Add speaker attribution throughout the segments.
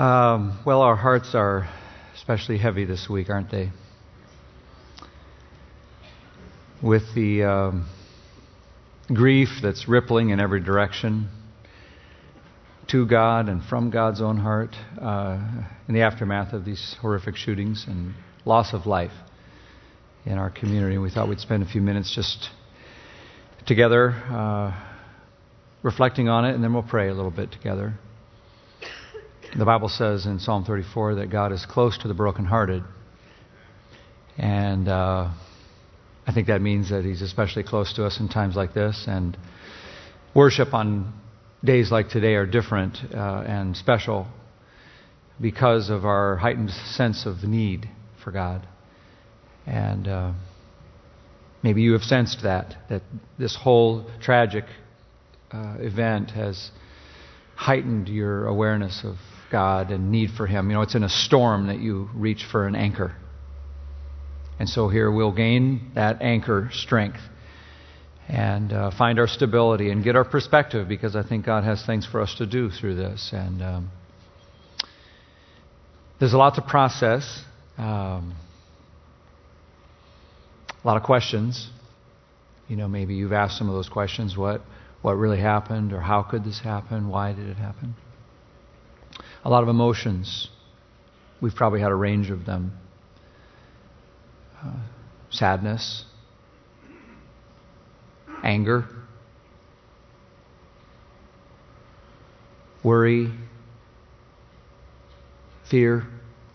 Speaker 1: Um, well, our hearts are especially heavy this week, aren't they? With the um, grief that's rippling in every direction to God and from God's own heart uh, in the aftermath of these horrific shootings and loss of life in our community. We thought we'd spend a few minutes just together uh, reflecting on it, and then we'll pray a little bit together. The Bible says in Psalm 34 that God is close to the brokenhearted. And uh, I think that means that He's especially close to us in times like this. And worship on days like today are different uh, and special because of our heightened sense of need for God. And uh, maybe you have sensed that, that this whole tragic uh, event has heightened your awareness of God and need for Him. You know, it's in a storm that you reach for an anchor. And so here we'll gain that anchor strength and uh, find our stability and get our perspective because I think God has things for us to do through this. And um, there's a lot to process, um, a lot of questions. You know, maybe you've asked some of those questions what, what really happened, or how could this happen? Why did it happen? A lot of emotions. We've probably had a range of them uh, sadness, anger, worry, fear,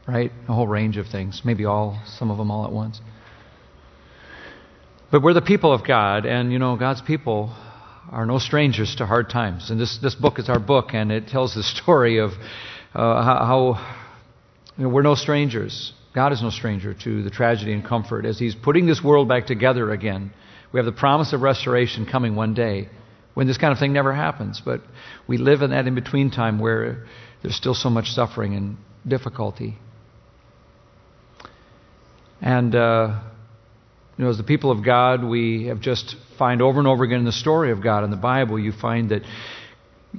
Speaker 1: right? A whole range of things. Maybe all, some of them all at once. But we're the people of God, and you know, God's people are no strangers to hard times. And this, this book is our book, and it tells the story of uh, how, you know, we're no strangers. God is no stranger to the tragedy and comfort as He's putting this world back together again. We have the promise of restoration coming one day when this kind of thing never happens. But we live in that in between time where there's still so much suffering and difficulty. And, uh, you know, as the people of God, we have just find over and over again in the story of God in the Bible, you find that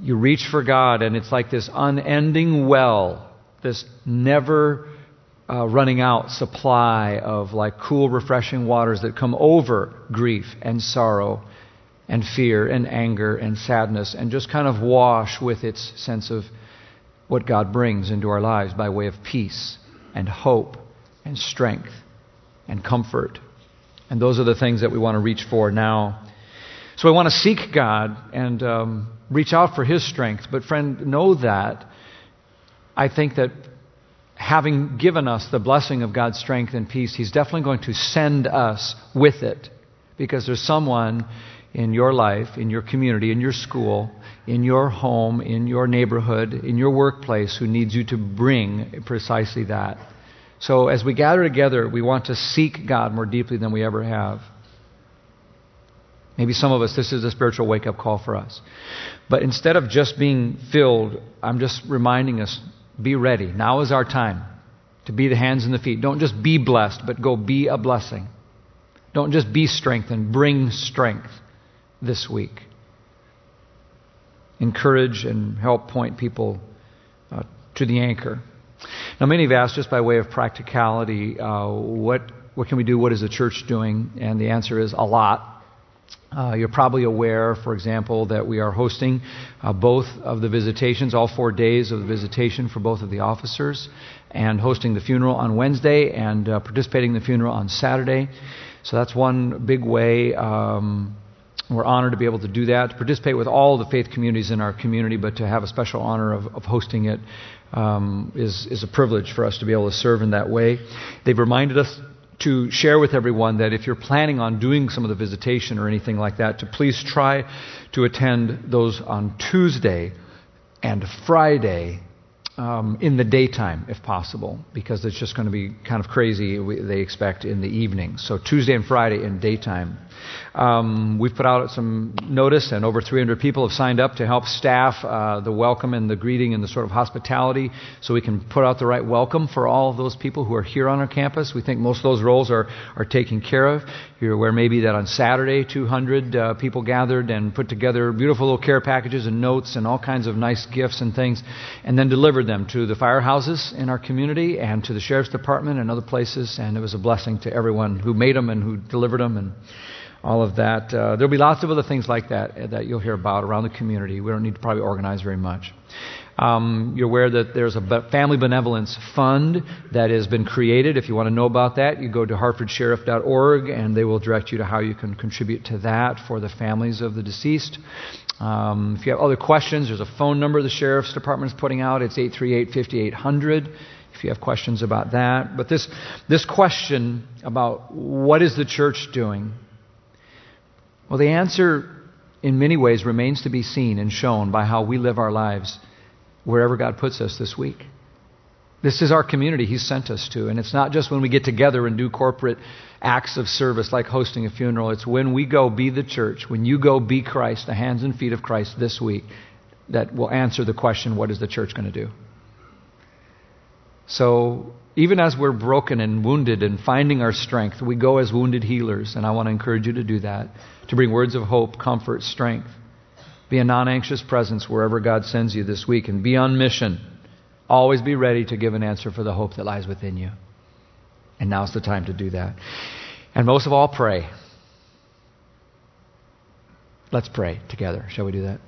Speaker 1: you reach for God, and it's like this unending well, this never uh, running out supply of like cool, refreshing waters that come over grief and sorrow and fear and anger and sadness and just kind of wash with its sense of what God brings into our lives by way of peace and hope and strength and comfort. And those are the things that we want to reach for now. So we want to seek God and um, reach out for His strength. But, friend, know that I think that having given us the blessing of God's strength and peace, He's definitely going to send us with it. Because there's someone in your life, in your community, in your school, in your home, in your neighborhood, in your workplace who needs you to bring precisely that. So as we gather together, we want to seek God more deeply than we ever have. Maybe some of us, this is a spiritual wake up call for us. But instead of just being filled, I'm just reminding us be ready. Now is our time to be the hands and the feet. Don't just be blessed, but go be a blessing. Don't just be strengthened, bring strength this week. Encourage and help point people uh, to the anchor. Now, many have asked, just by way of practicality, uh, what, what can we do? What is the church doing? And the answer is a lot. Uh, you're probably aware, for example, that we are hosting uh, both of the visitations, all four days of the visitation for both of the officers, and hosting the funeral on Wednesday and uh, participating in the funeral on Saturday. So that's one big way. Um, we're honored to be able to do that, to participate with all the faith communities in our community, but to have a special honor of, of hosting it um, is, is a privilege for us to be able to serve in that way. They've reminded us to share with everyone that if you're planning on doing some of the visitation or anything like that, to please try to attend those on Tuesday and Friday um, in the daytime, if possible, because it's just going to be kind of crazy, they expect, in the evening. So Tuesday and Friday in daytime. Um, we've put out some notice, and over 300 people have signed up to help staff uh, the welcome and the greeting and the sort of hospitality so we can put out the right welcome for all of those people who are here on our campus. We think most of those roles are, are taken care of. You're aware maybe that on Saturday, 200 uh, people gathered and put together beautiful little care packages and notes and all kinds of nice gifts and things, and then delivered them to the firehouses in our community and to the sheriff's department and other places, and it was a blessing to everyone who made them and who delivered them and all of that. Uh, there'll be lots of other things like that that you'll hear about around the community. We don't need to probably organize very much. Um, you're aware that there's a family benevolence fund that has been created. If you want to know about that, you go to harfordsheriff.org and they will direct you to how you can contribute to that for the families of the deceased. Um, if you have other questions, there's a phone number the sheriff's department is putting out. It's 838 5800 if you have questions about that. But this, this question about what is the church doing? Well, the answer in many ways remains to be seen and shown by how we live our lives wherever God puts us this week. This is our community He's sent us to. And it's not just when we get together and do corporate acts of service like hosting a funeral. It's when we go be the church, when you go be Christ, the hands and feet of Christ this week, that will answer the question what is the church going to do? So, even as we're broken and wounded and finding our strength, we go as wounded healers. And I want to encourage you to do that, to bring words of hope, comfort, strength. Be a non anxious presence wherever God sends you this week and be on mission. Always be ready to give an answer for the hope that lies within you. And now's the time to do that. And most of all, pray. Let's pray together. Shall we do that?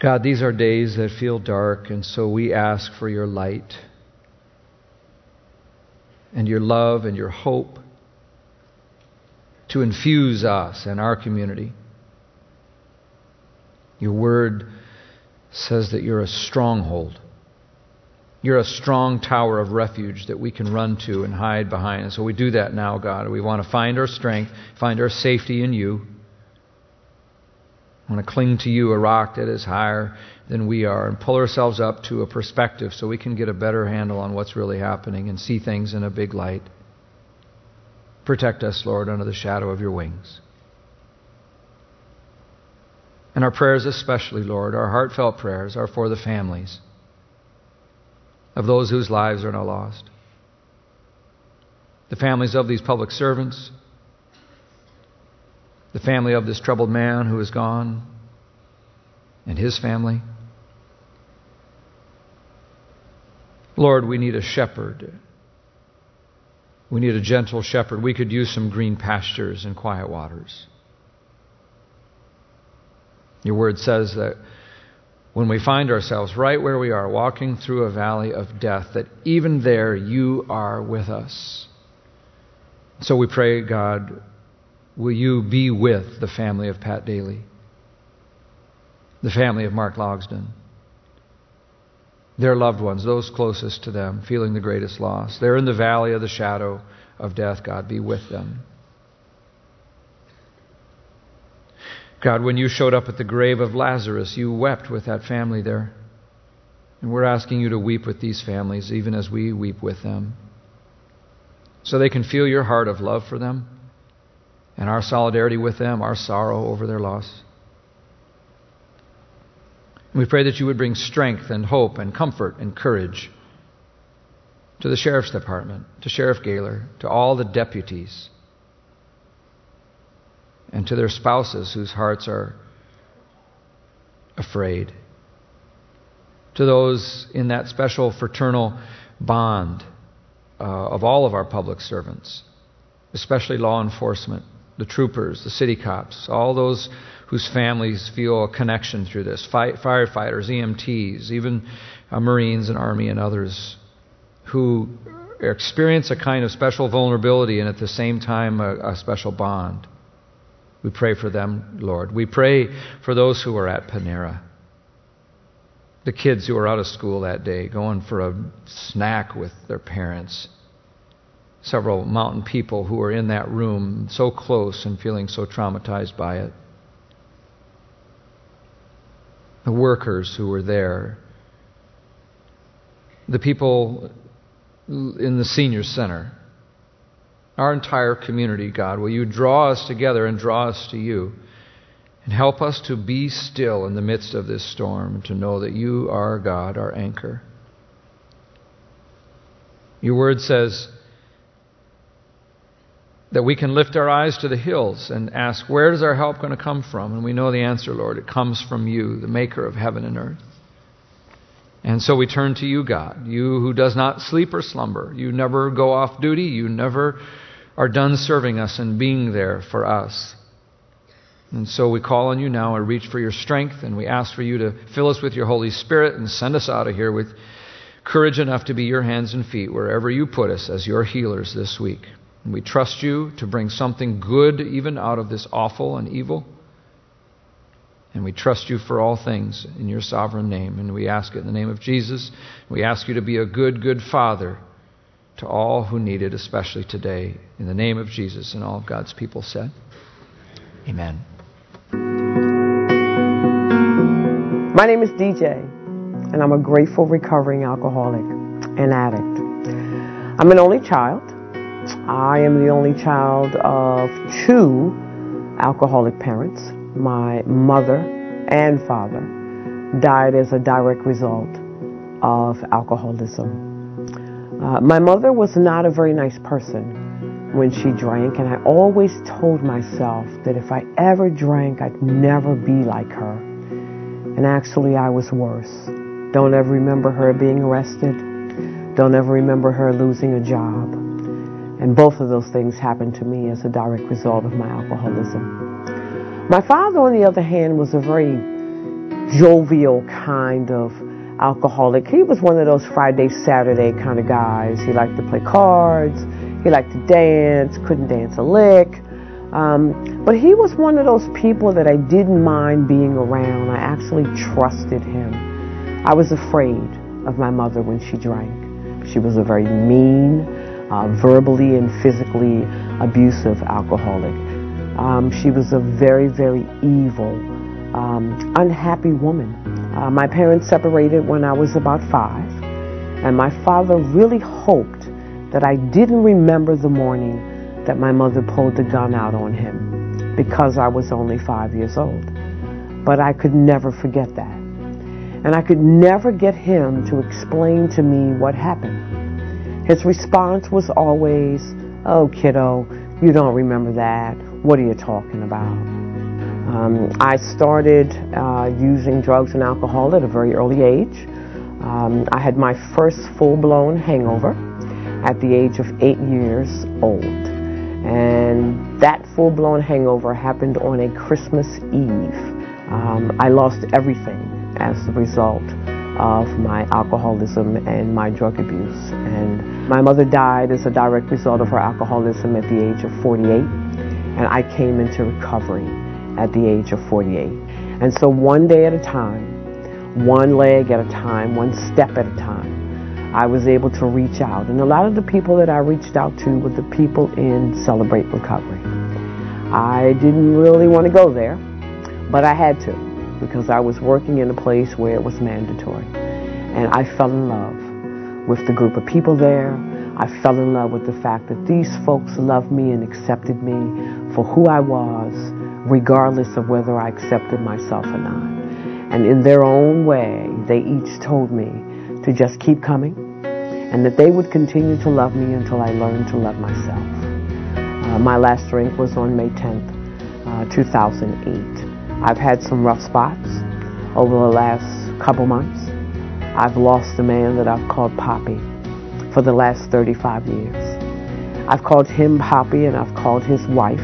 Speaker 1: God, these are days that feel dark, and so we ask for your light and your love and your hope to infuse us and our community. Your word says that you're a stronghold. You're a strong tower of refuge that we can run to and hide behind. And so we do that now, God. We want to find our strength, find our safety in you. Want to cling to you, a rock that is higher than we are, and pull ourselves up to a perspective so we can get a better handle on what's really happening and see things in a big light. Protect us, Lord, under the shadow of your wings. And our prayers, especially, Lord, our heartfelt prayers, are for the families of those whose lives are now lost. The families of these public servants, the family of this troubled man who is gone, and his family. Lord, we need a shepherd we need a gentle shepherd. We could use some green pastures and quiet waters. Your word says that when we find ourselves right where we are, walking through a valley of death, that even there you are with us. So we pray, God, will you be with the family of Pat Dailey, the family of Mark Logsdon? their loved ones, those closest to them, feeling the greatest loss. They're in the valley of the shadow of death. God, be with them. God, when you showed up at the grave of Lazarus, you wept with that family there. And we're asking you to weep with these families, even as we weep with them, so they can feel your heart of love for them and our solidarity with them, our sorrow over their loss. We pray that you would bring strength and hope and comfort and courage to the sheriff's department, to Sheriff Gahler, to all the deputies, and to their spouses whose hearts are afraid, to those in that special fraternal bond uh, of all of our public servants, especially law enforcement, the troopers, the city cops, all those whose families feel a connection through this firefighters, EMTs, even uh, Marines and Army and others who experience a kind of special vulnerability and at the same time a, a special bond. We pray for them, Lord. We pray for those who are at Panera. The kids who are out of school that day, going for a snack with their parents. Several mountain people who were in that room, so close and feeling so traumatized by it the workers who were there, the people in the senior center, our entire community, God. Will you draw us together and draw us to you and help us to be still in the midst of this storm to know that you are God, our anchor. Your word says that we can lift our eyes to the hills and ask, Where is our help going to come from? And we know the answer, Lord. It comes from you, the maker of heaven and earth. And so we turn to you, God, you who does not sleep or slumber. You never go off duty. You never are done serving us and being there for us. And so we call on you now and reach for your strength, and we ask for you to fill us with your Holy Spirit and send us out of here with courage enough to be your hands and feet wherever you put us as your healers this week. And we trust you to bring something good even out of this awful and evil. And we trust you for all things in your sovereign name. And we ask it in the name of Jesus. We ask you to be a good, good Father to all who need it, especially today. In the name of Jesus. And all of God's people said, Amen.
Speaker 2: My name is DJ, and I'm a grateful recovering alcoholic and addict. I'm an only child. I am the only child of two alcoholic parents. My mother and father died as a direct result of alcoholism. Uh, my mother was not a very nice person when she drank, and I always told myself that if I ever drank, I'd never be like her. And actually, I was worse. Don't ever remember her being arrested. Don't ever remember her losing a job. And both of those things happened to me as a direct result of my alcoholism. My father, on the other hand, was a very jovial kind of alcoholic. He was one of those Friday, Saturday kind of guys. He liked to play cards. He liked to dance, couldn't dance a lick. Um, but he was one of those people that I didn't mind being around. I actually trusted him. I was afraid of my mother when she drank. She was a very mean, uh, verbally and physically abusive alcoholic. Um, she was a very, very evil, um, unhappy woman. Uh, my parents separated when I was about five, and my father really hoped that I didn't remember the morning that my mother pulled the gun out on him because I was only five years old. But I could never forget that. And I could never get him to explain to me what happened. His response was always, Oh, kiddo, you don't remember that. What are you talking about? Um, I started uh, using drugs and alcohol at a very early age. Um, I had my first full blown hangover at the age of eight years old. And that full blown hangover happened on a Christmas Eve. Um, I lost everything as a result of my alcoholism and my drug abuse. And my mother died as a direct result of her alcoholism at the age of 48. And I came into recovery at the age of 48. And so one day at a time, one leg at a time, one step at a time, I was able to reach out. And a lot of the people that I reached out to were the people in Celebrate Recovery. I didn't really want to go there, but I had to because I was working in a place where it was mandatory. And I fell in love with the group of people there. I fell in love with the fact that these folks loved me and accepted me for who I was, regardless of whether I accepted myself or not. And in their own way, they each told me to just keep coming and that they would continue to love me until I learned to love myself. Uh, my last drink was on May 10th, uh, 2008. I've had some rough spots over the last couple months. I've lost a man that I've called Poppy for the last 35 years. I've called him Poppy and I've called his wife,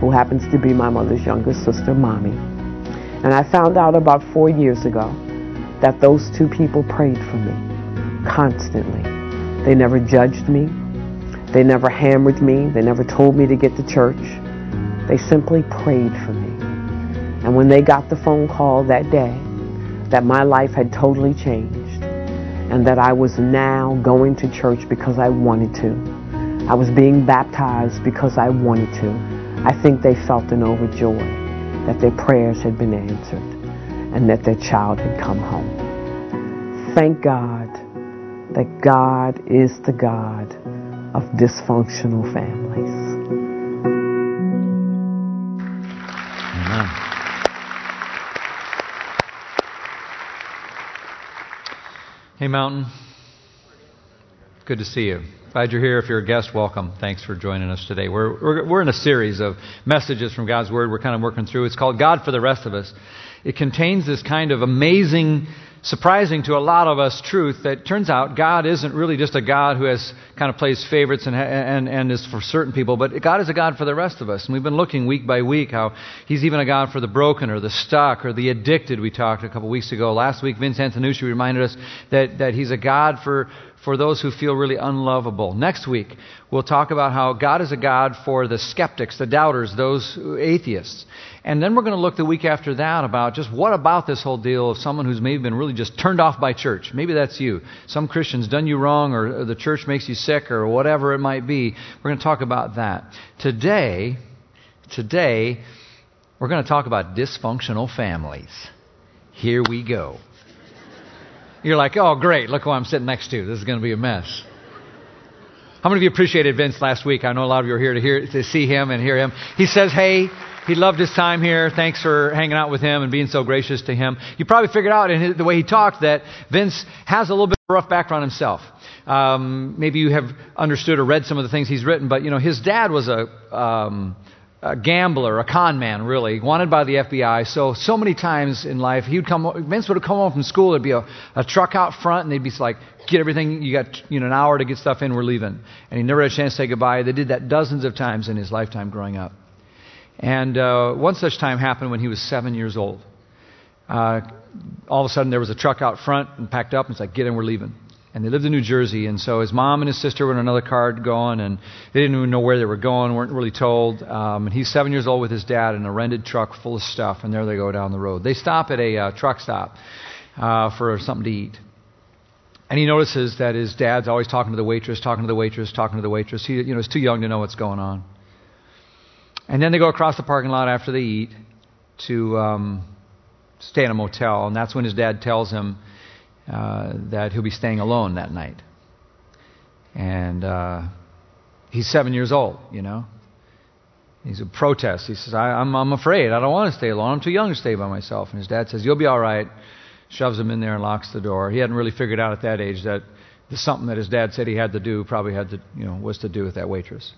Speaker 2: who happens to be my mother's younger sister, Mommy. And I found out about four years ago that those two people prayed for me constantly. They never judged me. They never hammered me. They never told me to get to church. They simply prayed for me. And when they got the phone call that day that my life had totally changed and that I was now going to church because I wanted to, I was being baptized because I wanted to, I think they felt an overjoy that their prayers had been answered and that their child had come home. Thank God that God is the God of dysfunctional families.
Speaker 1: Amen. Hey, Mountain. Good to see you. Glad you're here. If you're a guest, welcome. Thanks for joining us today. We're, we're, we're in a series of messages from God's Word we're kind of working through. It's called God for the Rest of Us. It contains this kind of amazing surprising to a lot of us truth that turns out God isn't really just a God who has kind of plays favorites and, and, and is for certain people, but God is a God for the rest of us. And we've been looking week by week how He's even a God for the broken or the stuck or the addicted. We talked a couple weeks ago. Last week, Vince Antonucci reminded us that, that He's a God for, for those who feel really unlovable. Next week, we'll talk about how God is a God for the skeptics, the doubters, those atheists. And then we're going to look the week after that about just what about this whole deal of someone who's maybe been really just turned off by church. Maybe that's you. Some Christian's done you wrong, or, the church makes you sick, or whatever it might be. We're going to talk about that. Today, today, we're going to talk about dysfunctional families. Here we go. You're like, oh, great, look who I'm sitting next to. This is going to be a mess. How many of you appreciated Vince last week? I know a lot of you are here to hear to see him and hear him. He says, "Hey, he loved his time here. Thanks for hanging out with him and being so gracious to him." You probably figured out in his, the way he talked that Vince has a little bit of a rough background himself. Um, maybe you have understood or read some of the things he's written, but you know his dad was a um, a gambler, a con man, really, wanted by the FBI. So, so many times in life, he would come, Vince would come home from school, there'd be a, a truck out front, and they'd be like, get everything, you got you know, an hour to get stuff in, we're leaving. And he never had a chance to say goodbye. They did that dozens of times in his lifetime growing up. And uh, one such time happened when he was seven years old. Uh, all of a sudden, there was a truck out front and packed up, and it's like, get in, we're leaving and they lived in New Jersey. And so his mom and his sister were in another car going, and they didn't even know where they were going, weren't really told. Um, and he's seven years old with his dad in a rented truck full of stuff, and there they go down the road. They stop at a uh, truck stop uh, for something to eat. And he notices that his dad's always talking to the waitress, talking to the waitress, talking to the waitress. He, you know, is too young to know what's going on. And then they go across the parking lot after they eat to um, stay in a motel, and that's when his dad tells him uh, that he'll be staying alone that night. And uh, he's seven years old, you know. He's a protest. He says, I, I'm, I'm afraid. I don't want to stay alone. I'm too young to stay by myself. And his dad says, You'll be all right. Shoves him in there and locks the door. He hadn't really figured out at that age that the something that his dad said he had to do probably had to, you know, was to do with that waitress.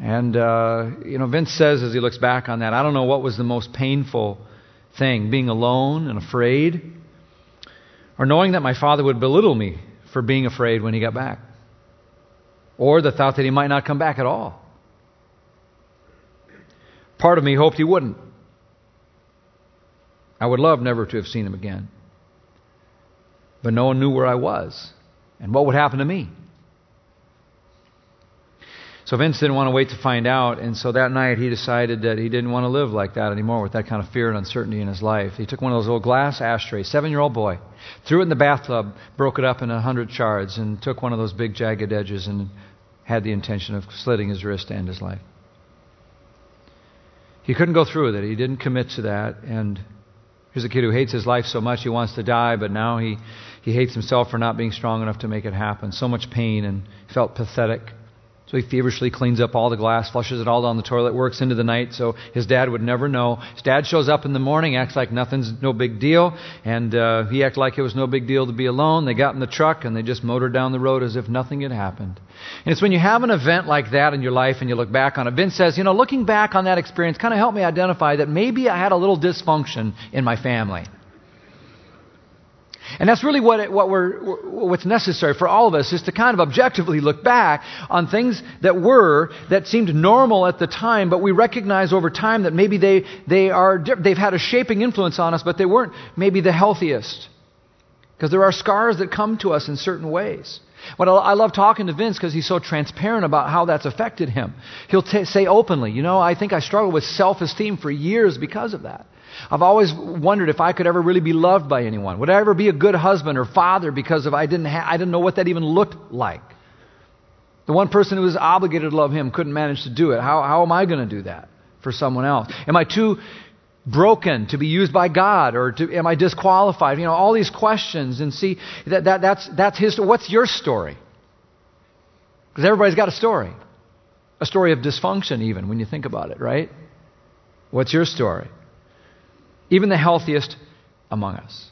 Speaker 1: And, uh, you know, Vince says as he looks back on that, I don't know what was the most painful thing, being alone and afraid, or knowing that my father would belittle me for being afraid when he got back, or the thought that he might not come back at all. Part of me hoped he wouldn't. I would love never to have seen him again. But no one knew where I was and what would happen to me. So Vince didn't want to wait to find out, and so that night he decided that he didn't want to live like that anymore with that kind of fear and uncertainty in his life. He took one of those old glass ashtrays, seven year old boy, threw it in the bathtub, broke it up in a hundred shards, and took one of those big jagged edges and had the intention of slitting his wrist end his life. He couldn't go through with it. He didn't commit to that. And here's a kid who hates his life so much he wants to die, but now he, he hates himself for not being strong enough to make it happen. So much pain and felt pathetic. So he feverishly cleans up all the glass, flushes it all down the toilet, works into the night so his dad would never know. His dad shows up in the morning, acts like nothing's no big deal, and uh, he acted like it was no big deal to be alone. They got in the truck and they just motored down the road as if nothing had happened. And it's when you have an event like that in your life and you look back on it. Vince says, you know, looking back on that experience kind of helped me identify that maybe I had a little dysfunction in my family. And that's really what, it, what what's necessary for all of us is to kind of objectively look back on things that were, that seemed normal at the time, but we recognize over time that maybe they, they are, they've had a shaping influence on us, but they weren't maybe the healthiest. Because there are scars that come to us in certain ways. But I love talking to Vince because he's so transparent about how that's affected him. He'll t- say openly, you know, I think I struggled with self esteem for years because of that. I've always wondered if I could ever really be loved by anyone. Would I ever be a good husband or father because of I didn't ha- I didn't know what that even looked like. The one person who was obligated to love him couldn't manage to do it. How, how am I going to do that for someone else? Am I too broken to be used by God or to, am I disqualified? You know, all these questions and see that, that that's, that's his, what's your story? Because everybody's got a story. A story of dysfunction even when you think about it, right? What's your story? Even the healthiest among us.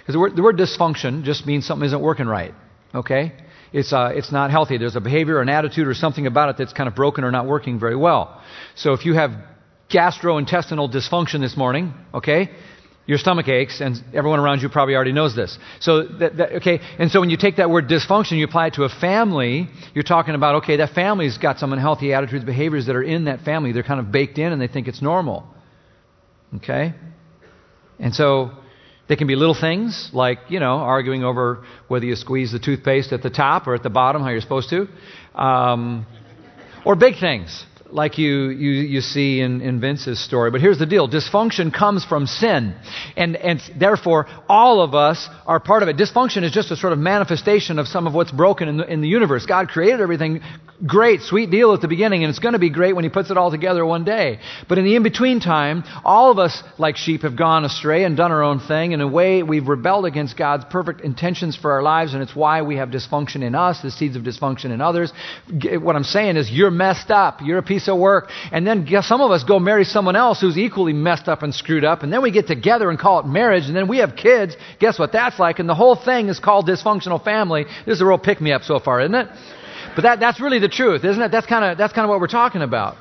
Speaker 1: Because the word, the word dysfunction just means something isn't working right. Okay? It's, uh, it's not healthy. There's a behavior or an attitude or something about it that's kind of broken or not working very well. So if you have gastrointestinal dysfunction this morning, okay, your stomach aches, and everyone around you probably already knows this. So, that, that, okay, and so when you take that word dysfunction, you apply it to a family, you're talking about, okay, that family's got some unhealthy attitudes, behaviors that are in that family. They're kind of baked in and they think it's normal. Okay? And so, they can be little things like, you know, arguing over whether you squeeze the toothpaste at the top or at the bottom, how you're supposed to. Um, or big things like you, you, you see in, in Vince's story. But here's the deal dysfunction comes from sin. And, and therefore, all of us are part of it. Dysfunction is just a sort of manifestation of some of what's broken in the, in the universe. God created everything great, sweet deal at the beginning, and it's going to be great when He puts it all together one day. But in the in between time, all of us, like sheep, have gone astray and done our own thing. In a way, we've rebelled against God's perfect intentions for our lives, and it's why we have dysfunction in us, the seeds of dysfunction in others. What I'm saying is, you're messed up. You're a piece piece of work. And then some of us go marry someone else who's equally messed up and screwed up. And then we get together and call it marriage. And then we have kids. Guess what that's like? And the whole thing is called dysfunctional family. This is a real pick me up so far, isn't it? But that, that's really the truth, isn't it? That's kind of that's kind of what we're talking about.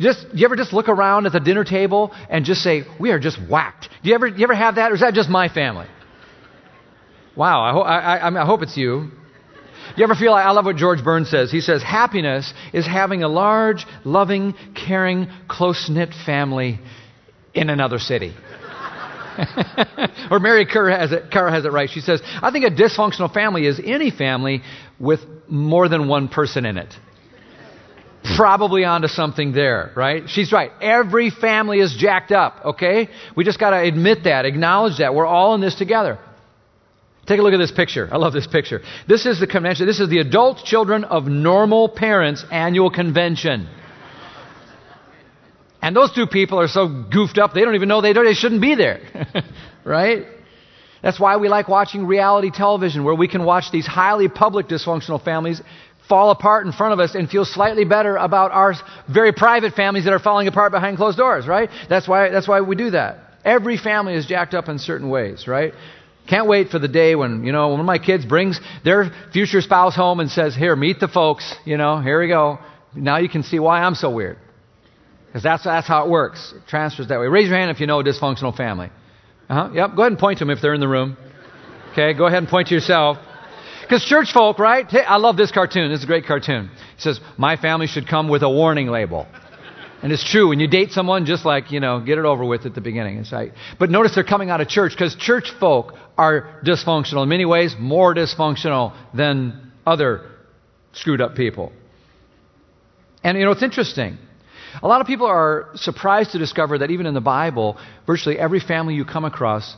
Speaker 1: Just you ever just look around at the dinner table and just say, "We are just whacked." Do you ever you ever have that, or is that just my family? Wow, I, ho- I, I, I hope it's you. You ever feel, I love what George Burns says. He says, happiness is having a large, loving, caring, close knit family in another city. or Mary Karr has, it, Karr has it right. She says, I think a dysfunctional family is any family with more than one person in it. Probably onto something there, right? She's right. Every family is jacked up, okay? We just got to admit that, acknowledge that. We're all in this together. Take a look at this picture. I love this picture. This is the convention. This is the adult children of normal parents annual convention. And those two people are so goofed up, they don't even know they, don't, they shouldn't be there. right? That's why we like watching reality television, where we can watch these highly public dysfunctional families fall apart in front of us and feel slightly better about our very private families that are falling apart behind closed doors, right? That's why, that's why we do that. Every family is jacked up in certain ways, right? Can't wait for the day when, you know, one of my kids brings their future spouse home and says, Here, meet the folks. You know, here we go. Now you can see why I'm so weird. Because that's, that's how it works. It transfers that way. Raise your hand if you know a dysfunctional family. Uh-huh. Yep, go ahead and point to them if they're in the room. Okay, go ahead and point to yourself. Because church folk, right? Hey, I love this cartoon. This is a great cartoon. It says, My family should come with a warning label. And it's true. When you date someone, just like, you know, get it over with at the beginning. It's like, but notice they're coming out of church because church folk are dysfunctional. In many ways, more dysfunctional than other screwed up people. And, you know, it's interesting. A lot of people are surprised to discover that even in the Bible, virtually every family you come across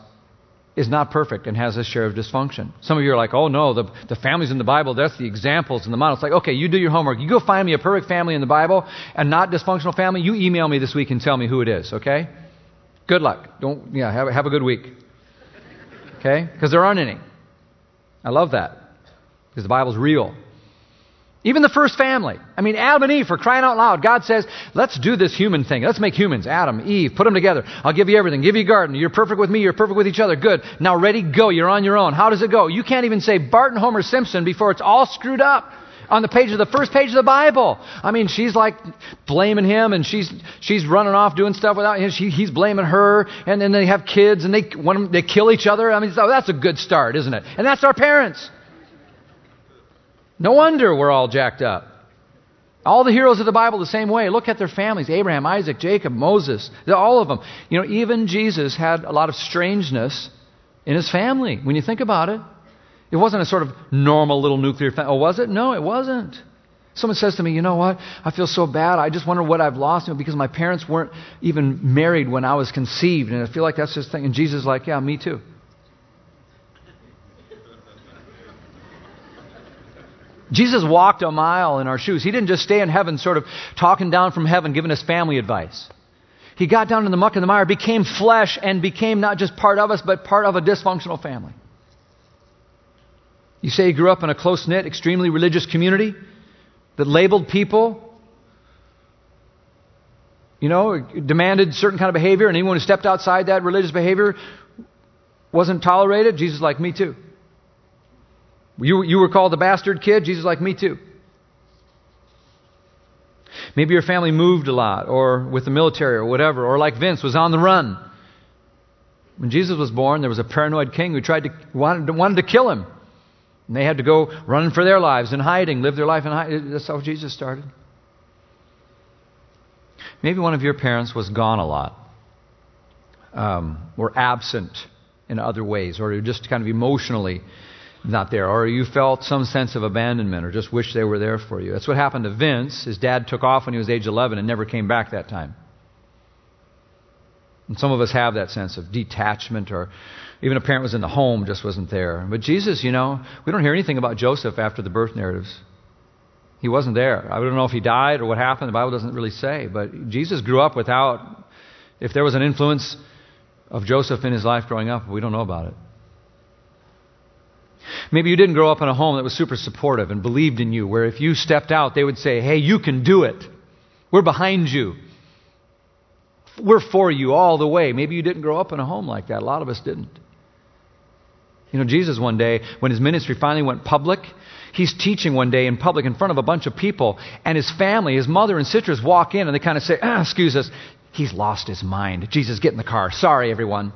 Speaker 1: is not perfect and has a share of dysfunction. Some of you are like, oh no, the, the families in the Bible, that's the examples and the models. It's like, okay, you do your homework. You go find me a perfect family in the Bible and not dysfunctional family. You email me this week and tell me who it is, okay? Good luck. Don't, yeah, have, have a good week. Okay? Because there aren't any. I love that. Because the Bible's real. Even the first family. I mean, Adam and Eve, for crying out loud, God says, let's do this human thing. Let's make humans. Adam, Eve, put them together. I'll give you everything. Give you a garden. You're perfect with me. You're perfect with each other. Good. Now ready, go. You're on your own. How does it go? You can't even say Bart and Homer Simpson before it's all screwed up on the page of the first page of the Bible. I mean, she's like blaming him, and she's she's running off doing stuff without him. She, he's blaming her, and then they have kids, and they when they kill each other. I mean, so that's a good start, isn't it? And that's our parents. No wonder we're all jacked up. All the heroes of the Bible the same way. Look at their families Abraham, Isaac, Jacob, Moses, all of them. You know, even Jesus had a lot of strangeness in his family when you think about it. It wasn't a sort of normal little nuclear family. Oh, was it? No, it wasn't. Someone says to me, you know what? I feel so bad. I just wonder what I've lost you know, because my parents weren't even married when I was conceived. And I feel like that's just thing. And Jesus is like, yeah, me too. Jesus walked a mile in our shoes. He didn't just stay in heaven, sort of talking down from heaven, giving us family advice. He got down in the muck and the mire, became flesh, and became not just part of us, but part of a dysfunctional family. You say he grew up in a close knit, extremely religious community that labeled people, you know, demanded certain kind of behavior, and anyone who stepped outside that religious behavior wasn't tolerated, Jesus like me too. You, you were called the bastard kid, Jesus like me too. Maybe your family moved a lot, or with the military, or whatever, or like Vince was on the run. When Jesus was born, there was a paranoid king who tried to wanted to, wanted to kill him. And they had to go running for their lives in hiding, live their life in hiding. That's how Jesus started. Maybe one of your parents was gone a lot, um, or absent in other ways, or just kind of emotionally not there, or you felt some sense of abandonment, or just wish they were there for you. That's what happened to Vince. His dad took off when he was age 11 and never came back that time. And some of us have that sense of detachment, or even a parent was in the home, just wasn't there. But Jesus, you know, we don't hear anything about Joseph after the birth narratives. He wasn't there. I don't know if he died or what happened. The Bible doesn't really say. But Jesus grew up without, if there was an influence of Joseph in his life growing up, we don't know about it. Maybe you didn't grow up in a home that was super supportive and believed in you, where if you stepped out, they would say, hey, you can do it. We're behind you. We're for you all the way. Maybe you didn't grow up in a home like that. A lot of us didn't. You know, Jesus one day, when his ministry finally went public, he's teaching one day in public in front of a bunch of people, and his family, his mother and sisters walk in and they kind of say, ah, Excuse us, he's lost his mind. Jesus, get in the car. Sorry, everyone.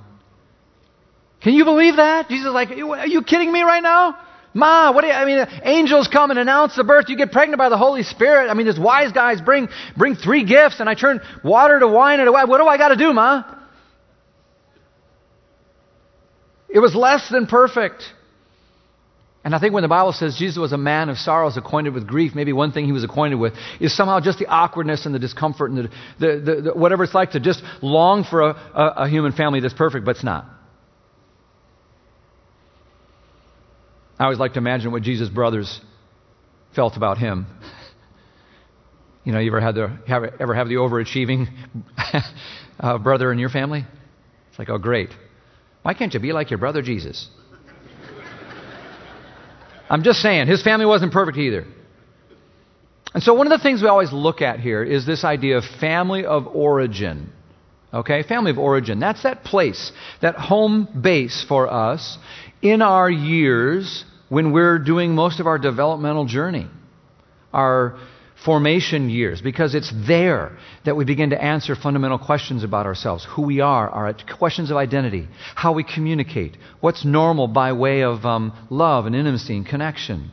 Speaker 1: Can you believe that? Jesus is like, Are you kidding me right now? Ma, what do you, I mean, angels come and announce the birth. You get pregnant by the Holy Spirit. I mean, these wise guys bring, bring three gifts, and I turn water to wine and What do I got to do, Ma? It was less than perfect. And I think when the Bible says Jesus was a man of sorrows, acquainted with grief, maybe one thing he was acquainted with is somehow just the awkwardness and the discomfort and the, the, the, the whatever it's like to just long for a, a, a human family that's perfect, but it's not. I always like to imagine what Jesus' brothers felt about him. You know, you ever had the have, ever have the overachieving uh, brother in your family? It's like, oh, great. Why can't you be like your brother Jesus? I'm just saying, his family wasn't perfect either. And so, one of the things we always look at here is this idea of family of origin. Okay? Family of origin. That's that place, that home base for us in our years when we're doing most of our developmental journey, our formation years, because it's there that we begin to answer fundamental questions about ourselves who we are, our questions of identity, how we communicate, what's normal by way of um, love and intimacy and connection.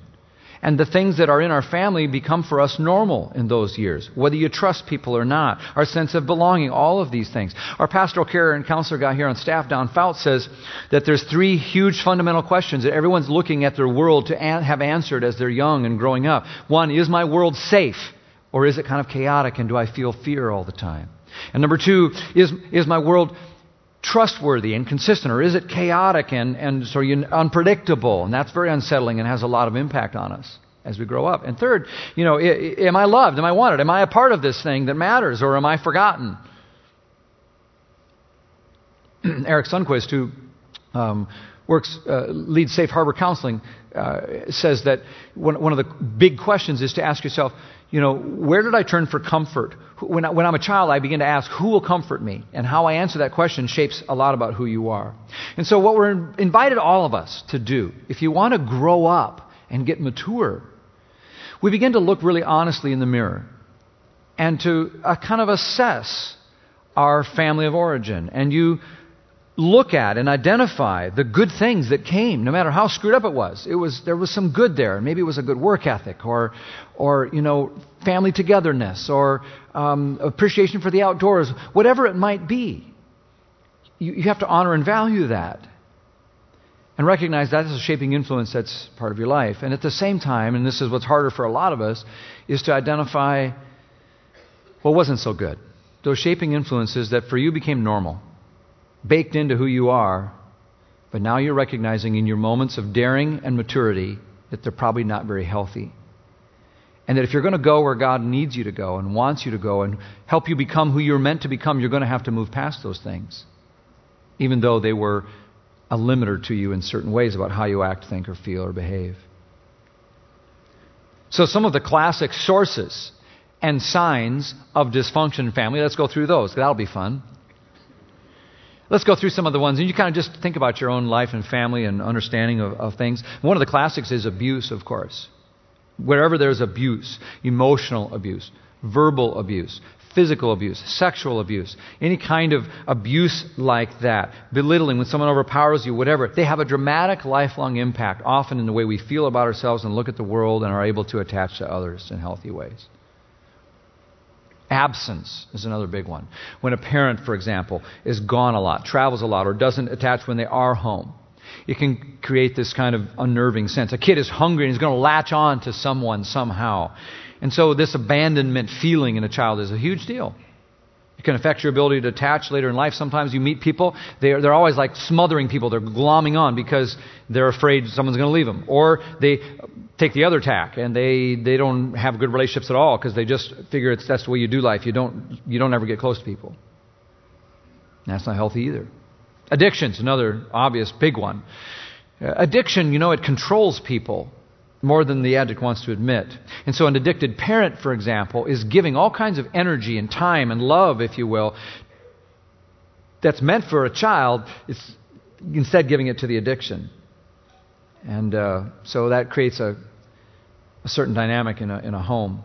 Speaker 1: And the things that are in our family become for us normal in those years, whether you trust people or not, our sense of belonging, all of these things. Our pastoral care and counselor guy here on staff, Don Fout, says that there's three huge fundamental questions that everyone's looking at their world to an- have answered as they're young and growing up. One, is my world safe? Or is it kind of chaotic and do I feel fear all the time? And number two, is, is my world trustworthy and consistent, or is it chaotic and, and of unpredictable? And that's very unsettling and has a lot of impact on us as we grow up. And third, you know, am I loved? Am I wanted? Am I a part of this thing that matters, or am I forgotten? Eric Sundquist, who um, works, uh, leads Safe Harbor Counseling, uh, says that one, one of the big questions is to ask yourself, you know, where did I turn for comfort? When, I, when I'm a child, I begin to ask, who will comfort me? And how I answer that question shapes a lot about who you are. And so, what we're invited all of us to do, if you want to grow up and get mature, we begin to look really honestly in the mirror and to uh, kind of assess our family of origin. And you look at and identify the good things that came, no matter how screwed up it was. It was there was some good there. Maybe it was a good work ethic, or, or you know, family togetherness, or um, appreciation for the outdoors, whatever it might be. You, you have to honor and value that, and recognize that is a shaping influence that's part of your life. And at the same time, and this is what's harder for a lot of us, is to identify what wasn't so good. Those shaping influences that for you became normal baked into who you are, but now you're recognizing in your moments of daring and maturity that they're probably not very healthy. And that if you're going to go where God needs you to go and wants you to go and help you become who you're meant to become, you're going to have to move past those things, even though they were a limiter to you in certain ways about how you act, think, or feel, or behave. So, some of the classic sources and signs of dysfunction in family, let's go through those. That'll be fun. Let's go through some of the ones, and you kind of just think about your own life and family and understanding of, of things. One of the classics is abuse, of course. Wherever there's abuse, emotional abuse, verbal abuse, physical abuse, sexual abuse, any kind of abuse like that, belittling, when someone overpowers you, whatever, they have a dramatic lifelong impact, often in the way we feel about ourselves and look at the world and are able to attach to others in healthy ways. Absence is another big one. When a parent, for example, is gone a lot, travels a lot, or doesn't attach when they are home, it can create this kind of unnerving sense. A kid is hungry and he's going to latch on to someone somehow. And so, this abandonment feeling in a child is a huge deal. It can affect your ability to attach later in life. Sometimes you meet people, they're, they're always like smothering people. They're glomming on because they're afraid someone's going to leave them. Or they take the other tack and they, they don't have good relationships at all because they just figure it's, that's the way you do life. You don't, you don't ever get close to people. That's not healthy either. Addiction's another obvious big one. Uh, addiction, you know, it controls people more than the addict wants to admit. And so, an addicted parent, for example, is giving all kinds of energy and time and love, if you will, that's meant for a child, it's instead giving it to the addiction. And uh, so that creates a, a certain dynamic in a, in a home.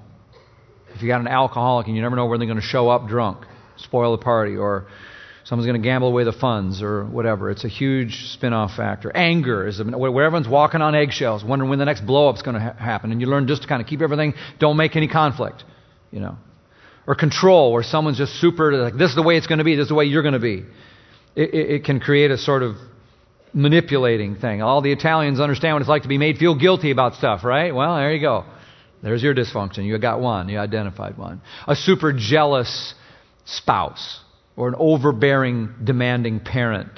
Speaker 1: If you got an alcoholic and you never know when they're going to show up drunk, spoil the party, or Someone's going to gamble away the funds or whatever. It's a huge spin off factor. Anger is where everyone's walking on eggshells, wondering when the next blow up's going to ha- happen. And you learn just to kind of keep everything, don't make any conflict, you know. Or control, where someone's just super, like, this is the way it's going to be, this is the way you're going to be. It, it, it can create a sort of manipulating thing. All the Italians understand what it's like to be made feel guilty about stuff, right? Well, there you go. There's your dysfunction. You got one. You identified one. A super jealous spouse or an overbearing, demanding parent.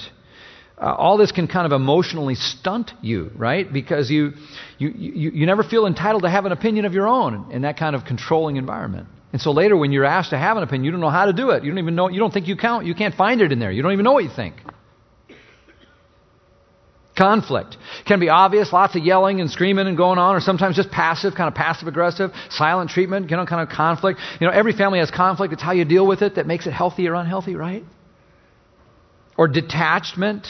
Speaker 1: Uh, all this can kind of emotionally stunt you, right? Because you, you, you, you never feel entitled to have an opinion of your own in that kind of controlling environment. And so later, when you're asked to have an opinion, you don't know how to do it. You don't even know, you don't think you count. You can't find it in there. You don't even know what you think. Conflict can be obvious, lots of yelling and screaming and going on, or sometimes just passive, kind of passive aggressive, silent treatment, you know, kind of conflict. You know, every family has conflict. It's how you deal with it that makes it healthy or unhealthy, right? Or detachment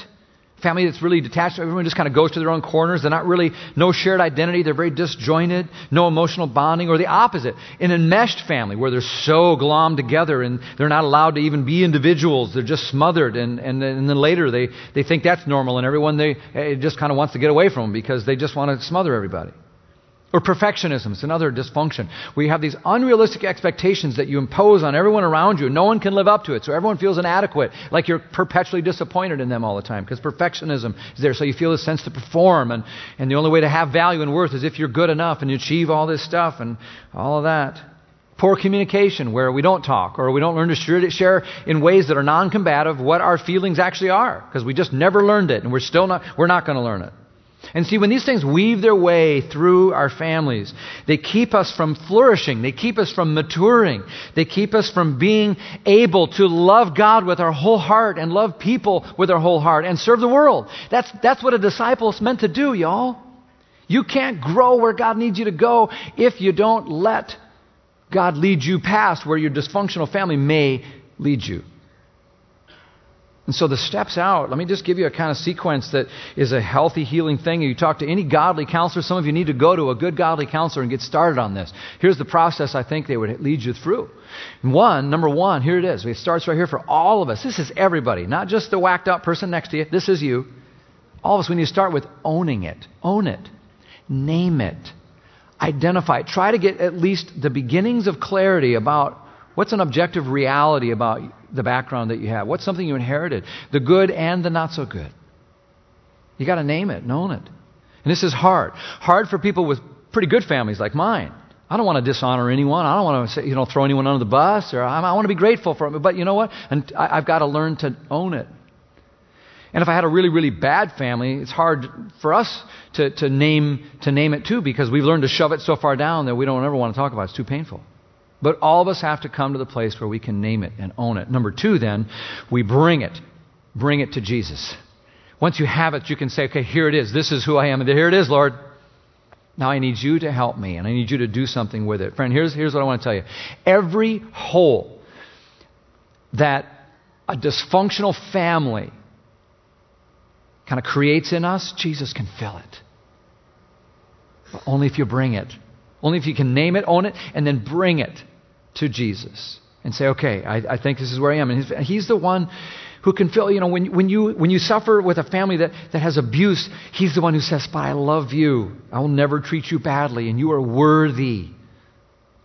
Speaker 1: family that's really detached. Everyone just kind of goes to their own corners. They're not really, no shared identity. They're very disjointed, no emotional bonding, or the opposite. In a enmeshed family where they're so glommed together and they're not allowed to even be individuals. They're just smothered. And, and, and then later they, they think that's normal and everyone they, just kind of wants to get away from them because they just want to smother everybody. Or perfectionism is another dysfunction. You have these unrealistic expectations that you impose on everyone around you. No one can live up to it, so everyone feels inadequate, like you're perpetually disappointed in them all the time, because perfectionism is there. So you feel a sense to perform, and, and the only way to have value and worth is if you're good enough and you achieve all this stuff and all of that. Poor communication, where we don't talk or we don't learn to share in ways that are non combative what our feelings actually are, because we just never learned it, and we're still not, we're not going to learn it. And see, when these things weave their way through our families, they keep us from flourishing. They keep us from maturing. They keep us from being able to love God with our whole heart and love people with our whole heart and serve the world. That's, that's what a disciple is meant to do, y'all. You can't grow where God needs you to go if you don't let God lead you past where your dysfunctional family may lead you. And so the steps out, let me just give you a kind of sequence that is a healthy healing thing. You talk to any godly counselor, some of you need to go to a good godly counselor and get started on this. Here's the process I think they would lead you through. One, number one, here it is. It starts right here for all of us. This is everybody, not just the whacked out person next to you. This is you. All of us, we need to start with owning it. Own it. Name it. Identify it. Try to get at least the beginnings of clarity about what's an objective reality about the background that you have? What's something you inherited? The good and the not so good. You got to name it and own it. And this is hard. Hard for people with pretty good families like mine. I don't want to dishonor anyone. I don't want to you know, throw anyone under the bus, or I, I want to be grateful for it. But you know what? And I, I've got to learn to own it. And if I had a really, really bad family, it's hard for us to, to, name, to name it too because we've learned to shove it so far down that we don't ever want to talk about it. It's too painful. But all of us have to come to the place where we can name it and own it. Number two, then, we bring it. Bring it to Jesus. Once you have it, you can say, okay, here it is. This is who I am. And here it is, Lord. Now I need you to help me, and I need you to do something with it. Friend, here's, here's what I want to tell you. Every hole that a dysfunctional family kind of creates in us, Jesus can fill it. But only if you bring it. Only if you can name it, own it, and then bring it to Jesus and say, okay, I, I think this is where I am. And he's, he's the one who can fill, you know, when, when, you, when you suffer with a family that, that has abuse, he's the one who says, but I love you. I will never treat you badly, and you are worthy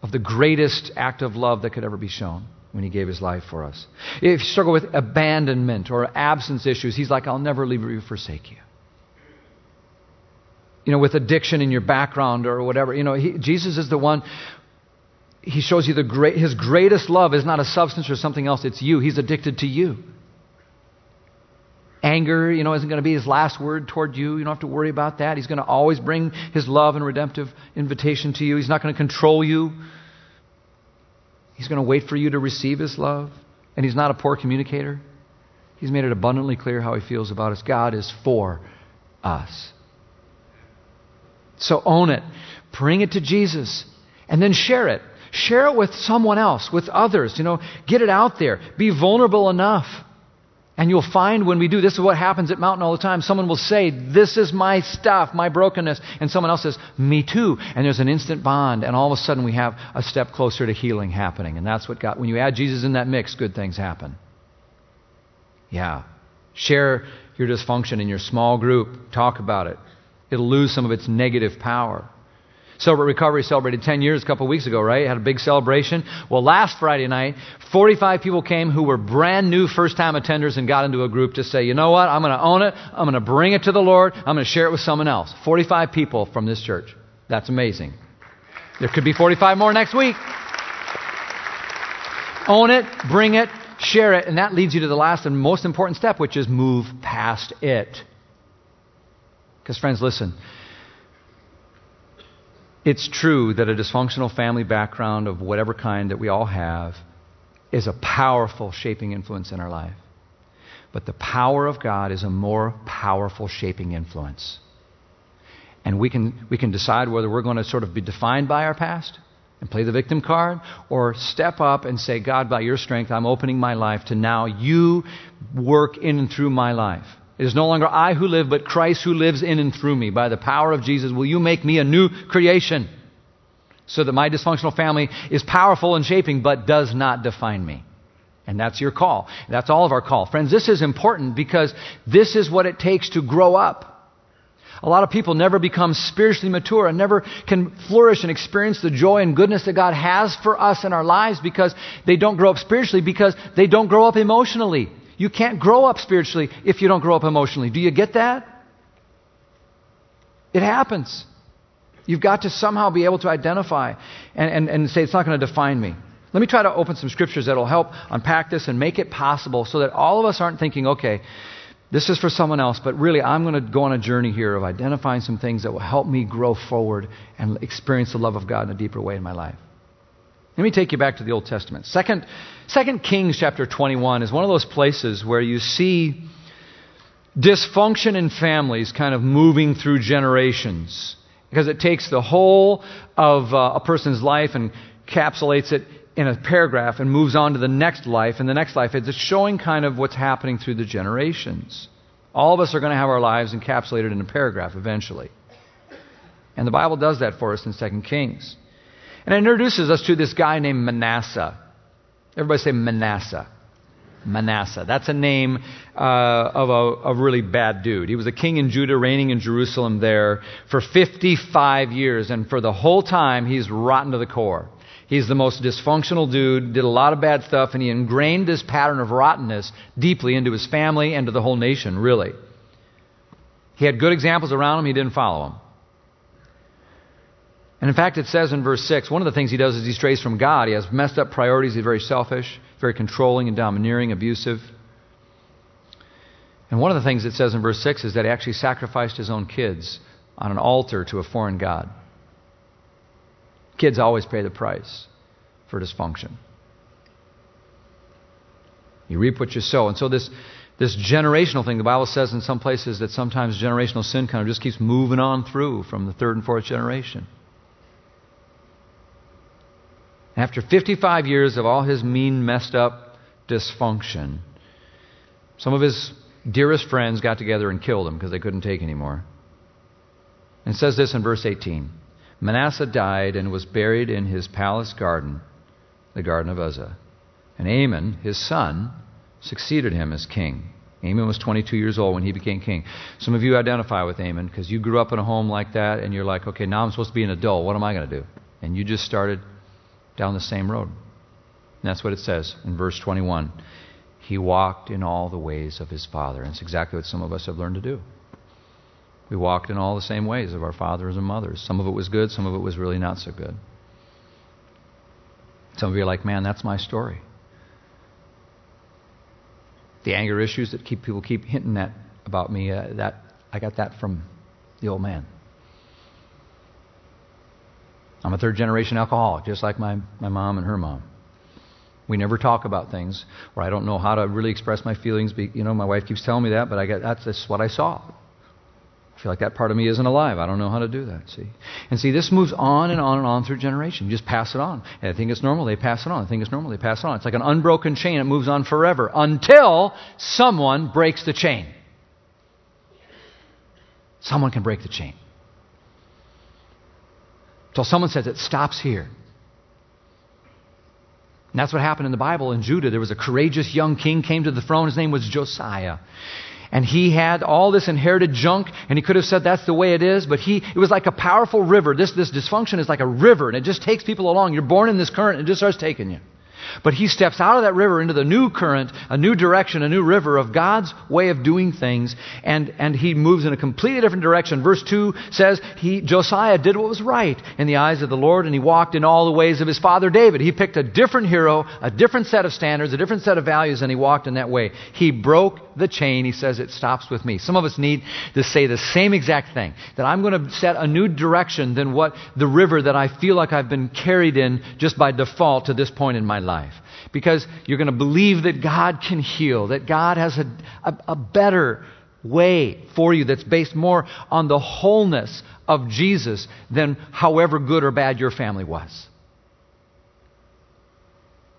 Speaker 1: of the greatest act of love that could ever be shown when he gave his life for us. If you struggle with abandonment or absence issues, he's like, I'll never leave you or forsake you. You know, with addiction in your background or whatever, you know, he, Jesus is the one he shows you the great, his greatest love is not a substance or something else, it's you. He's addicted to you. Anger, you know, isn't going to be his last word toward you. You don't have to worry about that. He's going to always bring his love and redemptive invitation to you. He's not going to control you. He's going to wait for you to receive his love. And he's not a poor communicator. He's made it abundantly clear how he feels about us. God is for us. So own it. Bring it to Jesus. And then share it. Share it with someone else, with others. You know, get it out there. Be vulnerable enough. And you'll find when we do, this is what happens at Mountain all the time. Someone will say, This is my stuff, my brokenness. And someone else says, Me too. And there's an instant bond. And all of a sudden we have a step closer to healing happening. And that's what God, when you add Jesus in that mix, good things happen. Yeah. Share your dysfunction in your small group. Talk about it. It'll lose some of its negative power. Celebrate Recovery celebrated 10 years a couple weeks ago, right? Had a big celebration. Well, last Friday night, 45 people came who were brand new first time attenders and got into a group to say, you know what? I'm going to own it. I'm going to bring it to the Lord. I'm going to share it with someone else. 45 people from this church. That's amazing. There could be 45 more next week. Own it, bring it, share it, and that leads you to the last and most important step, which is move past it. Because, friends, listen. It's true that a dysfunctional family background of whatever kind that we all have is a powerful shaping influence in our life. But the power of God is a more powerful shaping influence. And we can, we can decide whether we're going to sort of be defined by our past and play the victim card or step up and say, God, by your strength, I'm opening my life to now you work in and through my life. It is no longer I who live, but Christ who lives in and through me. By the power of Jesus, will you make me a new creation so that my dysfunctional family is powerful and shaping, but does not define me? And that's your call. That's all of our call. Friends, this is important because this is what it takes to grow up. A lot of people never become spiritually mature and never can flourish and experience the joy and goodness that God has for us in our lives because they don't grow up spiritually, because they don't grow up emotionally. You can't grow up spiritually if you don't grow up emotionally. Do you get that? It happens. You've got to somehow be able to identify and, and, and say, it's not going to define me. Let me try to open some scriptures that will help unpack this and make it possible so that all of us aren't thinking, okay, this is for someone else, but really I'm going to go on a journey here of identifying some things that will help me grow forward and experience the love of God in a deeper way in my life. Let me take you back to the Old Testament. Second, Second Kings chapter 21 is one of those places where you see dysfunction in families kind of moving through generations. Because it takes the whole of uh, a person's life and encapsulates it in a paragraph and moves on to the next life and the next life. It's showing kind of what's happening through the generations. All of us are going to have our lives encapsulated in a paragraph eventually. And the Bible does that for us in 2 Kings. And it introduces us to this guy named Manasseh. Everybody say Manasseh. Manasseh. That's a name uh, of a, a, really bad dude. He was a king in Judah, reigning in Jerusalem there for 55 years, and for the whole time, he's rotten to the core. He's the most dysfunctional dude, did a lot of bad stuff, and he ingrained this pattern of rottenness deeply into his family and to the whole nation, really. He had good examples around him, he didn't follow them. And in fact, it says in verse 6, one of the things he does is he strays from God. He has messed up priorities. He's very selfish, very controlling and domineering, abusive. And one of the things it says in verse 6 is that he actually sacrificed his own kids on an altar to a foreign God. Kids always pay the price for dysfunction. You reap what you sow. And so this, this generational thing, the Bible says in some places that sometimes generational sin kind of just keeps moving on through from the third and fourth generation. After 55 years of all his mean, messed up dysfunction, Some of his dearest friends got together and killed him because they couldn't take anymore. And says this in verse 18 Manasseh died and was buried in his palace garden, the garden of Uzzah. And Amon, his son, succeeded him as king. Amon was 22 years old when he became king. Some of you identify with Amon because you grew up in a home like that and you're like, okay, now I'm supposed to be an adult. What am I going to do? And you just started down the same road. And that's what it says in verse 21. He walked in all the ways of his father. And it's exactly what some of us have learned to do. We walked in all the same ways of our fathers and mothers. Some of it was good, some of it was really not so good. Some of you are like, man, that's my story. The anger issues that keep people keep hinting at about me, uh, that I got that from the old man. I'm a third generation alcoholic, just like my, my mom and her mom. We never talk about things where I don't know how to really express my feelings. You know, my wife keeps telling me that, but I get that's, that's what I saw. I feel like that part of me isn't alive. I don't know how to do that. See, and see, this moves on and on and on through generation. You just pass it on. And I think it's normal. They pass it on. I think it's normal. They pass it on. It's like an unbroken chain. It moves on forever until someone breaks the chain. Someone can break the chain. Until someone says it stops here. And that's what happened in the Bible in Judah. There was a courageous young king came to the throne. His name was Josiah. And he had all this inherited junk, and he could have said that's the way it is, but he it was like a powerful river. This this dysfunction is like a river, and it just takes people along. You're born in this current, and it just starts taking you. But he steps out of that river into the new current, a new direction, a new river of God's way of doing things, and, and he moves in a completely different direction. Verse 2 says he, Josiah did what was right in the eyes of the Lord, and he walked in all the ways of his father David. He picked a different hero, a different set of standards, a different set of values, and he walked in that way. He broke the chain. He says it stops with me. Some of us need to say the same exact thing that I'm going to set a new direction than what the river that I feel like I've been carried in just by default to this point in my life life. Because you're going to believe that God can heal, that God has a, a, a better way for you that's based more on the wholeness of Jesus than however good or bad your family was.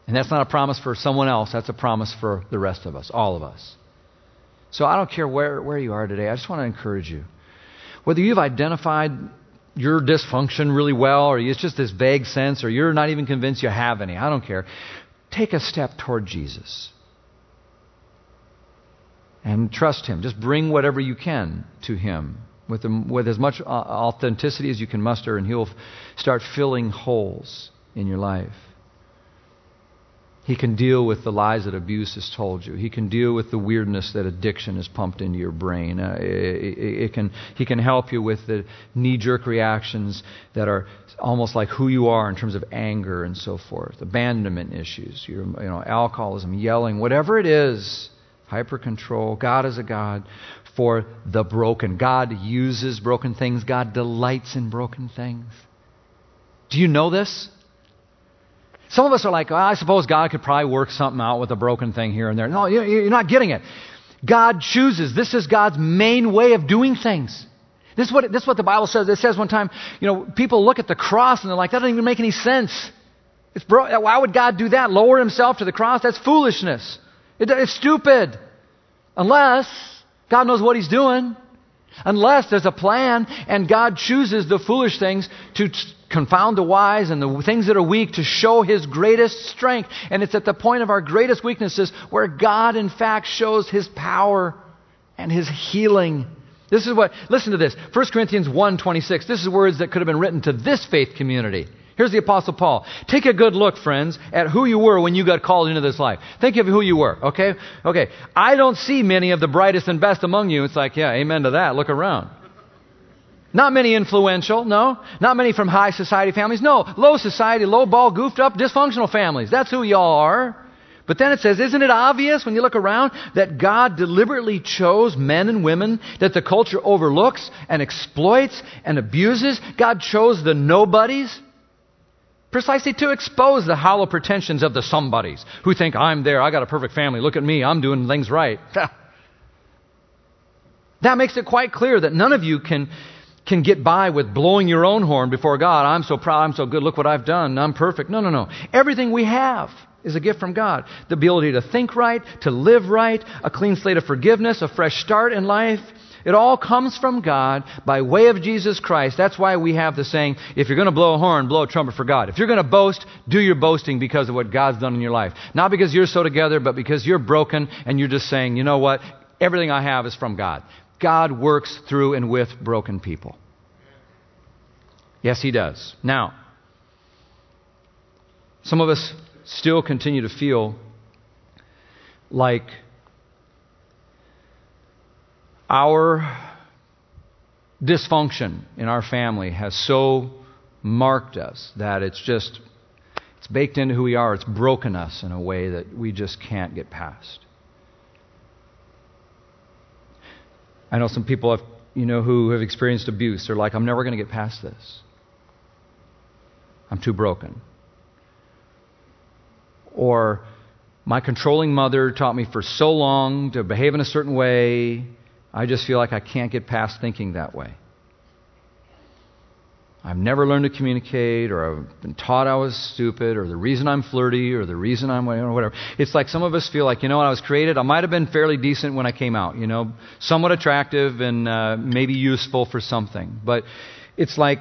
Speaker 1: And that's not a promise for someone else, that's a promise for the rest of us, all of us. So I don't care where, where you are today, I just want to encourage you. Whether you've identified your dysfunction really well, or it's just this vague sense, or you're not even convinced you have any. I don't care. Take a step toward Jesus. And trust Him. Just bring whatever you can to Him with, um, with as much authenticity as you can muster, and He'll start filling holes in your life. He can deal with the lies that abuse has told you. He can deal with the weirdness that addiction has pumped into your brain. Uh, it, it can, he can help you with the knee jerk reactions that are almost like who you are in terms of anger and so forth, abandonment issues, your, you know, alcoholism, yelling, whatever it is, hyper control. God is a God for the broken. God uses broken things, God delights in broken things. Do you know this? Some of us are like, ah, I suppose God could probably work something out with a broken thing here and there. No, you're not getting it. God chooses. This is God's main way of doing things. This is what, this is what the Bible says. It says one time, you know, people look at the cross and they're like, that doesn't even make any sense. It's bro- Why would God do that? Lower himself to the cross? That's foolishness. It, it's stupid. Unless God knows what he's doing. Unless there's a plan and God chooses the foolish things to confound the wise and the things that are weak to show his greatest strength. And it's at the point of our greatest weaknesses where God, in fact, shows his power and his healing. This is what, listen to this 1 Corinthians 1 26. This is words that could have been written to this faith community. Here's the Apostle Paul. Take a good look, friends, at who you were when you got called into this life. Think of who you were, okay? Okay. I don't see many of the brightest and best among you. It's like, yeah, amen to that. Look around. Not many influential, no. Not many from high society families, no. Low society, low ball, goofed up, dysfunctional families. That's who y'all are. But then it says, isn't it obvious when you look around that God deliberately chose men and women that the culture overlooks and exploits and abuses? God chose the nobodies Precisely to expose the hollow pretensions of the somebodies who think, I'm there, I got a perfect family, look at me, I'm doing things right. that makes it quite clear that none of you can, can get by with blowing your own horn before God. I'm so proud, I'm so good, look what I've done, I'm perfect. No, no, no. Everything we have is a gift from God. The ability to think right, to live right, a clean slate of forgiveness, a fresh start in life. It all comes from God by way of Jesus Christ. That's why we have the saying, if you're going to blow a horn, blow a trumpet for God. If you're going to boast, do your boasting because of what God's done in your life. Not because you're so together, but because you're broken and you're just saying, you know what? Everything I have is from God. God works through and with broken people. Yes, He does. Now, some of us still continue to feel like our dysfunction in our family has so marked us that it's just it's baked into who we are. It's broken us in a way that we just can't get past. I know some people have you know who have experienced abuse. They're like i'm never going to get past this. I'm too broken. Or my controlling mother taught me for so long to behave in a certain way I just feel like I can't get past thinking that way. I've never learned to communicate, or I've been taught I was stupid, or the reason I'm flirty, or the reason I'm whatever. It's like some of us feel like, you know, when I was created, I might have been fairly decent when I came out, you know, somewhat attractive and uh, maybe useful for something. But it's like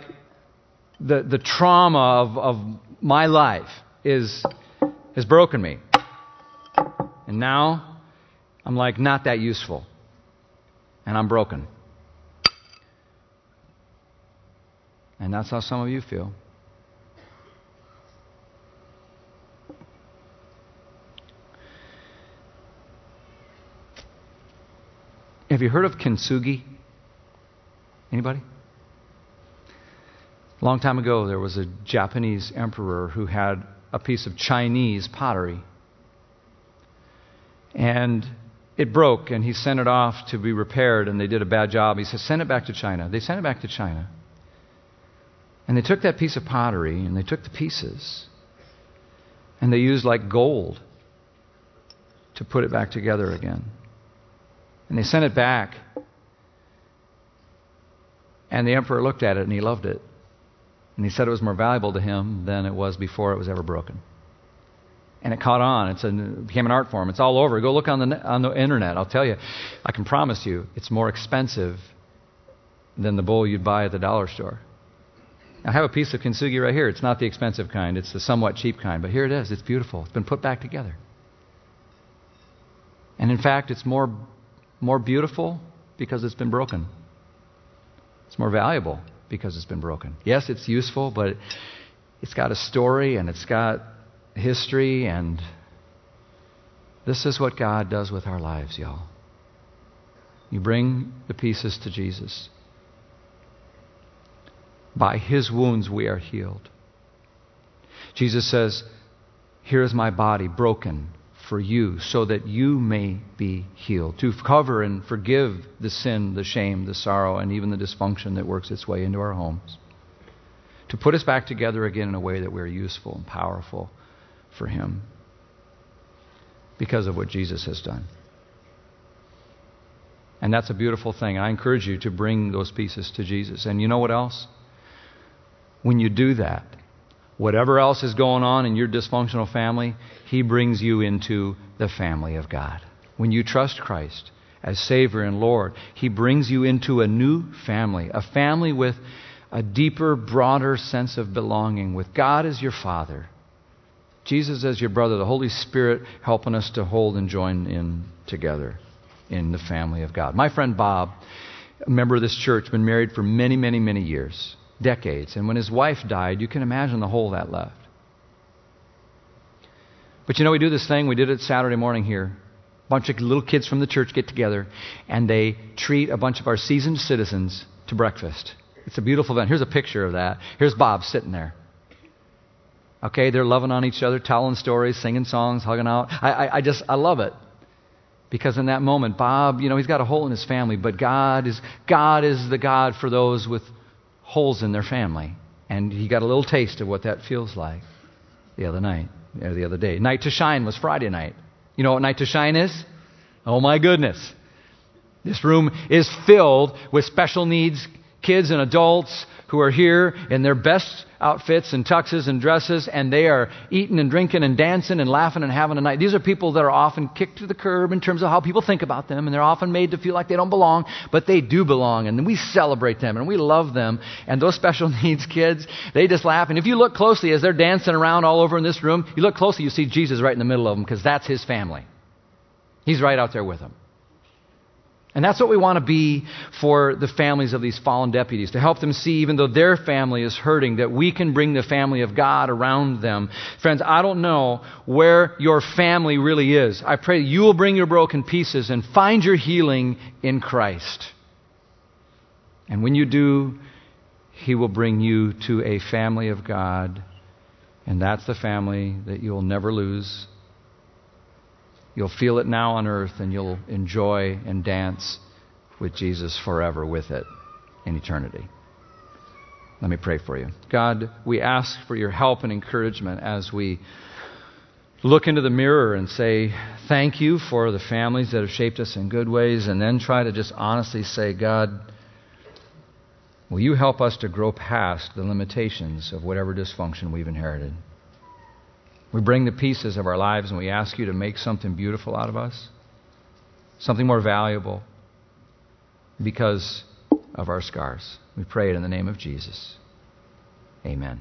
Speaker 1: the, the trauma of, of my life is, has broken me. And now I'm like not that useful and I'm broken. And that's how some of you feel. Have you heard of kintsugi? Anybody? A long time ago, there was a Japanese emperor who had a piece of Chinese pottery. And it broke and he sent it off to be repaired and they did a bad job. He said, send it back to China. They sent it back to China. And they took that piece of pottery and they took the pieces and they used like gold to put it back together again. And they sent it back. And the emperor looked at it and he loved it. And he said it was more valuable to him than it was before it was ever broken and it caught on. It's it became an art form. It's all over. Go look on the on the internet. I'll tell you, I can promise you, it's more expensive than the bowl you'd buy at the dollar store. I have a piece of kintsugi right here. It's not the expensive kind. It's the somewhat cheap kind. But here it is. It's beautiful. It's been put back together. And in fact, it's more more beautiful because it's been broken. It's more valuable because it's been broken. Yes, it's useful, but it's got a story and it's got history, and this is what God does with our lives, y'all. You bring the pieces to Jesus. By his wounds we are healed. Jesus says, Here is my body broken for you, so that you may be healed. To cover and forgive the sin, the shame, the sorrow, and even the dysfunction that works its way into our homes. To put us back together again in a way that we're useful and powerful for him because of what Jesus has done. And that's a beautiful thing. I encourage you to bring those pieces to Jesus. And you know what else? When you do that, whatever else is going on in your dysfunctional family, He brings you into the family of God. When you trust Christ as Savior and Lord, He brings you into a new family, a family with a deeper, broader sense of belonging, with God as your Father Jesus as your brother, the Holy Spirit helping us to hold and join in together in the family of God. My friend Bob, a member of this church, been married for many, many, many years, decades. And when his wife died, you can imagine the hole that left. But you know, we do this thing, we did it Saturday morning here. A bunch of little kids from the church get together and they treat a bunch of our seasoned citizens to breakfast. It's a beautiful event. Here's a picture of that. Here's Bob sitting there. Okay, they're loving on each other, telling stories, singing songs, hugging out. I, I, I just, I love it. Because in that moment, Bob, you know, he's got a hole in his family, but God is, God is the God for those with holes in their family. And he got a little taste of what that feels like the other night, or the other day. Night to Shine was Friday night. You know what Night to Shine is? Oh my goodness. This room is filled with special needs kids and adults who are here in their best outfits and tuxes and dresses, and they are eating and drinking and dancing and laughing and having a night. These are people that are often kicked to the curb in terms of how people think about them, and they're often made to feel like they don't belong, but they do belong, and we celebrate them and we love them. And those special needs kids, they just laugh. And if you look closely as they're dancing around all over in this room, you look closely, you see Jesus right in the middle of them because that's his family. He's right out there with them. And that's what we want to be for the families of these fallen deputies, to help them see, even though their family is hurting, that we can bring the family of God around them. Friends, I don't know where your family really is. I pray you will bring your broken pieces and find your healing in Christ. And when you do, He will bring you to a family of God. And that's the family that you'll never lose You'll feel it now on earth, and you'll enjoy and dance with Jesus forever with it in eternity. Let me pray for you. God, we ask for your help and encouragement as we look into the mirror and say, Thank you for the families that have shaped us in good ways, and then try to just honestly say, God, will you help us to grow past the limitations of whatever dysfunction we've inherited? We bring the pieces of our lives and we ask you to make something beautiful out of us, something more valuable because of our scars. We pray it in the name of Jesus. Amen.